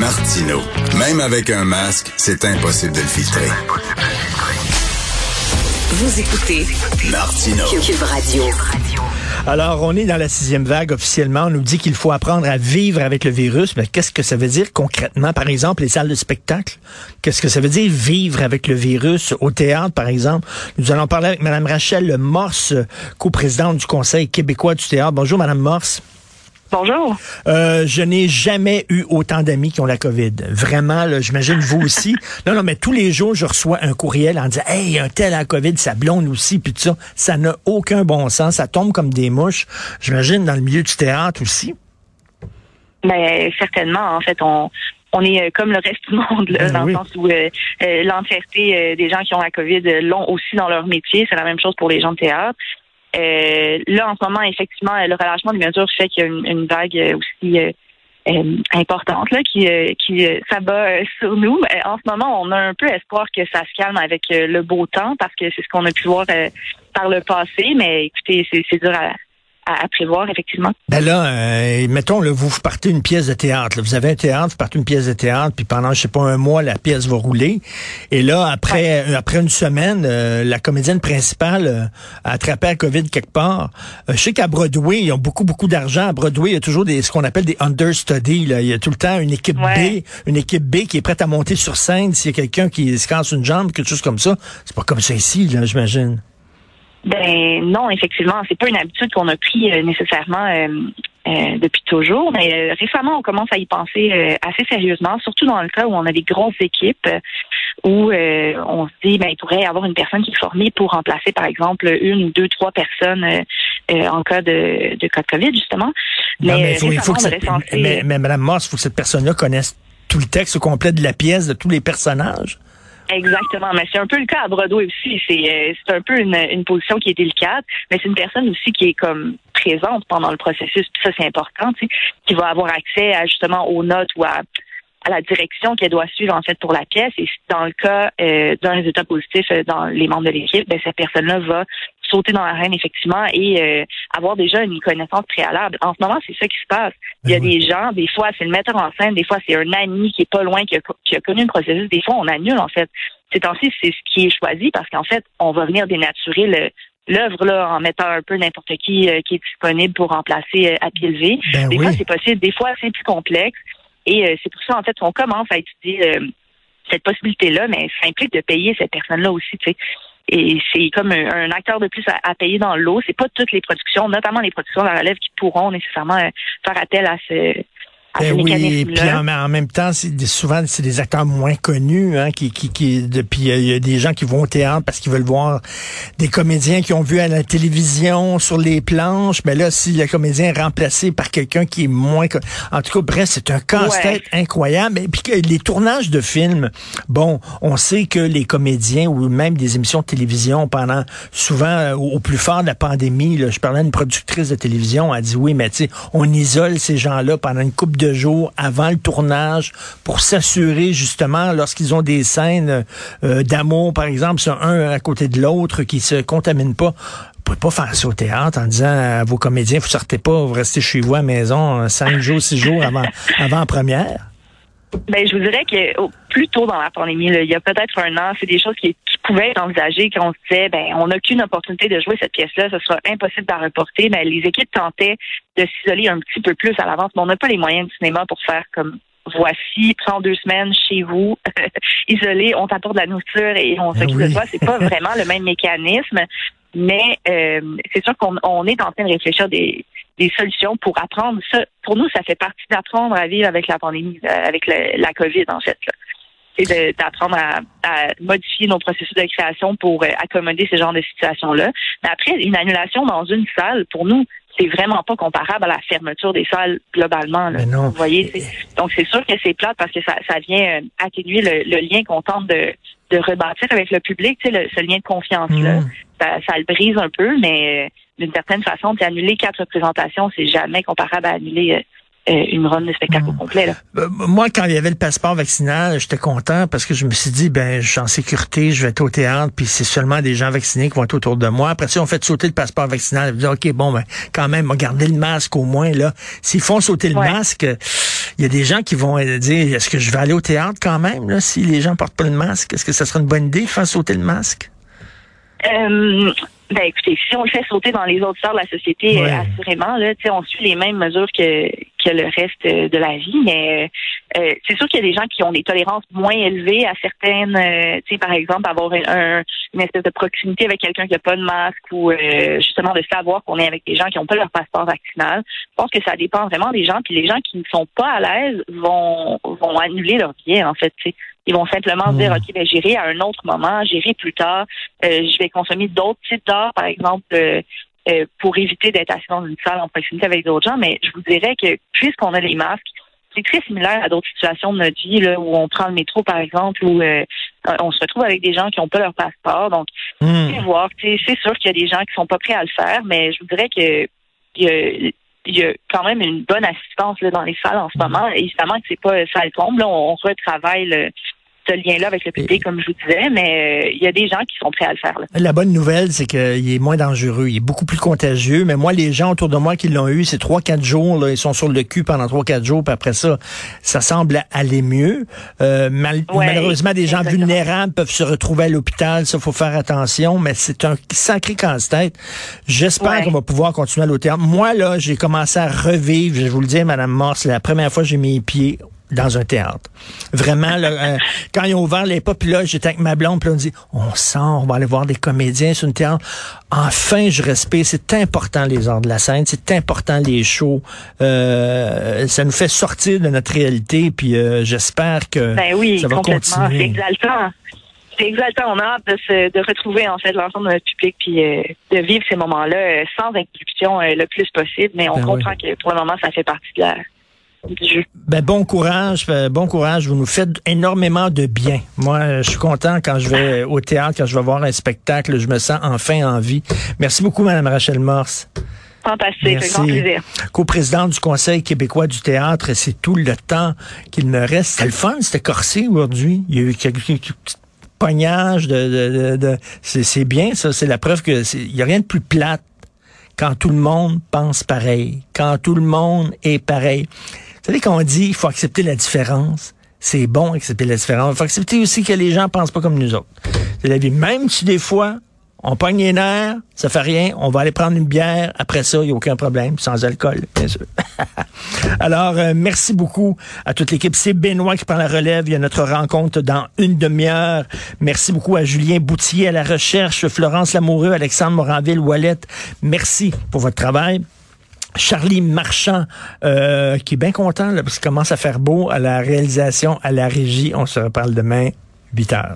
Martino. Même avec un masque, c'est impossible de le filtrer. Vous écoutez Martino. Cube Radio. Alors, on est dans la sixième vague officiellement. On nous dit qu'il faut apprendre à vivre avec le virus. Mais qu'est-ce que ça veut dire concrètement? Par exemple, les salles de spectacle. Qu'est-ce que ça veut dire vivre avec le virus? Au théâtre, par exemple? Nous allons parler avec Mme Rachel Morse, coprésidente du Conseil québécois du théâtre. Bonjour, Mme Morse. Bonjour. Euh, je n'ai jamais eu autant d'amis qui ont la COVID. Vraiment, là, j'imagine vous aussi. Non, non, mais tous les jours, je reçois un courriel en disant Hey, un tel a la COVID, sa blonde aussi, puis tout ça. Ça n'a aucun bon sens. Ça tombe comme des mouches. J'imagine dans le milieu du théâtre aussi. Ben, certainement. En fait, on, on est euh, comme le reste du monde, là, Ben dans oui. le sens où euh, euh, l'entièreté euh, des gens qui ont la COVID l'ont aussi dans leur métier. C'est la même chose pour les gens de théâtre. Euh, là, en ce moment, effectivement, le relâchement des mesures fait qu'il y a une, vague euh, aussi euh, euh, importante là, qui, euh, qui s'abat sur nous. En ce moment, on a un peu espoir que ça se calme avec le beau temps parce que c'est ce qu'on a pu voir par le passé. Mais écoutez, c'est dur à, à, à prévoir, effectivement. Ben là, euh, mettons, là, vous, vous partez une pièce de théâtre. là. Vous avez un théâtre, vous partez une pièce de théâtre, puis pendant, je sais pas, un mois, la pièce va rouler. Et là, après, euh, après une semaine, euh, la comédienne principale euh, a attrapé la COVID quelque part. Euh, je sais qu'à Broadway, ils ont beaucoup, beaucoup d'argent. À Broadway, il y a toujours des, ce qu'on appelle des understudies. Là. Il y a tout le temps une équipe Ouais. B, une équipe B qui est prête à monter sur scène s'il y a quelqu'un qui se casse une jambe, quelque chose comme ça. C'est pas comme ça ici, là, j'imagine. Ben non, effectivement, c'est pas une habitude qu'on a pris euh, nécessairement euh, euh, depuis toujours, mais euh, récemment on commence à y penser euh, assez sérieusement, surtout dans le cas où on a des grosses équipes euh, où euh, on se dit ben il pourrait y avoir une personne qui est formée pour remplacer par exemple une ou deux trois personnes en cas de, de cas de Covid justement. Non, mais il faut, faut que cette, censé- mais, mais Mme Moss, il faut que cette personne-là connaisse tout le texte au complet de la pièce, de tous les personnages. Exactement, mais c'est un peu le cas à Broadway aussi. C'est euh, c'est un peu une, une position qui est délicate, mais c'est une personne aussi qui est comme présente pendant le processus. Puis ça, c'est important, tu sais, qui va avoir accès à justement aux notes ou à, à la direction qu'elle doit suivre en fait pour la pièce. Et dans le cas euh, d'un résultat positif euh, dans les membres de l'équipe, ben, cette personne-là va sauter dans l'arène effectivement et euh, avoir déjà une connaissance préalable. En ce moment, c'est ça qui se passe. Il y a Ben des gens, des fois c'est le metteur en scène, des fois c'est un ami qui est pas loin qui a, qui a connu le processus. Des fois, on annule en fait. Ces temps-ci, c'est ce qui est choisi parce qu'en fait, on va venir dénaturer le l'œuvre là en mettant un peu n'importe qui euh, qui est disponible pour remplacer euh, à pied levé. Ben des oui. fois, c'est possible. Des fois, c'est plus complexe. Et euh, c'est pour ça, en fait, qu'on commence à étudier euh, cette possibilité-là, mais ça implique de payer cette personne-là aussi, tu sais. Et c'est comme un, acteur de plus à, à payer dans l'eau. C'est pas toutes les productions, notamment les productions de la relève, qui pourront nécessairement euh, faire appel à ce Ben oui, puis en, en même temps, c'est souvent c'est des acteurs moins connus, hein, qui, qui, qui puis euh, il y a des gens qui vont au théâtre parce qu'ils veulent voir des comédiens qui ont vu à la télévision sur les planches. Mais là, si le comédien est remplacé par quelqu'un qui est moins, co- en tout cas, bref, c'est un casse-tête incroyable. Et puis les tournages de films, bon, on sait que les comédiens ou même des émissions de télévision pendant souvent euh, au, au plus fort de la pandémie, là, je parlais à une productrice de télévision, elle a dit oui, mais tu sais, on isole ces gens-là pendant une couple de jours avant le tournage pour s'assurer justement lorsqu'ils ont des scènes euh, d'amour, par exemple, sur un à côté de l'autre, qui se contaminent pas. Vous pouvez pas faire ça au théâtre en disant à vos comédiens, vous sortez pas, vous restez chez vous à la maison euh, cinq jours, six jours avant, avant première. Ben, je vous dirais que au- plus tôt dans la pandémie, là, il y a peut-être un an, c'est des choses qui, qui pouvaient être envisagées, qu'on se disait, ben, on n'a qu'une opportunité de jouer cette pièce-là, ce sera impossible de la reporter. Mais les équipes tentaient de s'isoler un petit peu plus à l'avance, mais on n'a pas les moyens du cinéma pour faire comme voici, prends deux semaines chez vous, isolé, on t'apporte de la nourriture et on Ben s'occupe oui. de toi. C'est pas vraiment le même mécanisme, mais euh, c'est sûr qu'on on est en train de réfléchir des, des solutions pour apprendre ça. Pour nous, ça fait partie d'apprendre à vivre avec la pandémie, euh, avec le- la COVID en fait. C'est d'apprendre à, à modifier nos processus de création pour euh, accommoder ce genre de situation-là. Mais après, une annulation dans une salle, pour nous, c'est vraiment pas comparable à la fermeture des salles globalement. là. Mais non. Vous voyez, donc c'est sûr que c'est plate parce que ça, ça vient euh, atténuer le, le lien qu'on tente de, de rebâtir avec le public, tu sais, le- ce lien de confiance-là. Mm. Ça, ça le brise un peu, mais euh, d'une certaine façon, puis annuler quatre représentations, c'est jamais comparable à annuler euh, une run de spectacle au complet. Là. moi, quand il y avait le passeport vaccinal, j'étais content parce que je me suis dit, ben, je suis en sécurité, je vais être au théâtre, puis c'est seulement des gens vaccinés qui vont être autour de moi. Après ça, on fait sauter le passeport vaccinal. Je OK, bon, ben, quand même, on garder le masque au moins, là. S'ils font sauter le masque, il y a des gens qui vont dire, est-ce que je vais aller au théâtre quand même, là, si les gens portent pas le masque? Est-ce que ça serait une bonne idée de faire sauter le masque? Euh, ben écoutez, si on le fait sauter dans les autres sphères de la société, assurément, là, on suit les mêmes mesures que, que le reste de la vie, mais euh, c'est sûr qu'il y a des gens qui ont des tolérances moins élevées à certaines, euh, tu sais, par exemple, avoir un, une espèce de proximité avec quelqu'un qui n'a pas de masque ou euh, justement de savoir qu'on est avec des gens qui n'ont pas leur passeport vaccinal. Je pense que ça dépend vraiment des gens, puis les gens qui ne sont pas à l'aise vont vont annuler leur billet, en fait, tu sais. Ils vont simplement dire, hmm. OK, ben, j'irai à un autre moment, j'irai plus tard, je vais consommer d'autres types d'art, par exemple, pour éviter d'être assis dans une salle en proximité avec d'autres gens. Mais je vous dirais que puisqu'on a les masques, c'est très similaire à d'autres situations de notre vie, là, où on prend le métro, par exemple, où euh, on se retrouve avec des gens qui n'ont pas leur passeport. Donc, hmm. voir, c'est sûr qu'il y a des gens qui sont pas prêts à le faire, mais je vous dirais que il y a, quand même une bonne assistance là, dans les salles en ce hmm. moment. Évidemment que c'est pas ça tombe. Là, on, retravaille le, ce lien-là avec le public, comme je vous disais, mais euh, il y a des gens qui sont prêts à le faire. La bonne nouvelle, c'est qu'il est moins dangereux, il est beaucoup plus contagieux, mais moi, les gens autour de moi qui l'ont eu, c'est trois, quatre jours, là, ils sont sur le cul pendant trois, quatre jours, puis après ça, ça semble aller mieux. Euh, malheureusement, des gens vulnérables peuvent se retrouver à l'hôpital, ça, faut faire attention, mais c'est un sacré casse-tête. J'espère qu'on va pouvoir continuer à l'hôtel. Moi, là, j'ai commencé à revivre, je vous le dire, Madame Morse, la première fois que j'ai mis les pieds dans un théâtre. Vraiment, euh, quand ils ont ouvert les pas, puis là, j'étais avec ma blonde, puis on dit, on sort, on va aller voir des comédiens sur une théâtre. Enfin, je respecte. C'est important, les arts de la scène. C'est important, les shows. Euh, ça nous fait sortir de notre réalité, puis euh, j'espère que ben oui, ça va continuer. C'est exaltant. C'est exaltant. On a hâte de, se, de retrouver, en fait, l'ensemble de notre public, puis de vivre ces moments-là sans interruption le plus possible. Mais on ben comprend que, pour le moment, ça fait partie de la ben, bon courage, ben, bon courage. Vous nous faites énormément de bien. Moi, je suis content quand je vais au théâtre, quand je vais voir un spectacle, je me sens enfin en vie. Merci beaucoup, Madame Rachel Morse. Fantastique, grand plaisir. Co-présidente du Conseil québécois du théâtre, c'est tout le temps qu'il me reste. C'était le fun, c'était corsé aujourd'hui. Il y a eu quelques petites pognages de, de, de, c'est bien ça, c'est la preuve que il y a rien de plus plate quand tout le monde pense pareil, quand tout le monde est pareil. Savez, quand on dit il faut accepter la différence, c'est bon accepter la différence. Il faut accepter aussi que les gens pensent pas comme nous autres. C'est la vie. Même si des fois, on pogne les nerfs, ça fait rien, on va aller prendre une bière, après ça, il n'y a aucun problème, sans alcool, bien sûr. Alors, euh, merci beaucoup à toute l'équipe. C'est Benoît qui prend la relève. Il y a notre rencontre dans une demi-heure. Merci beaucoup à Julien Boutier à la recherche, Florence Lamoureux, Alexandre Moranville-Wallet. Merci pour votre travail. Charlie Marchand, euh, qui est bien content parce qu'il commence à faire beau à la réalisation, à la régie. On se reparle demain, 8 heures.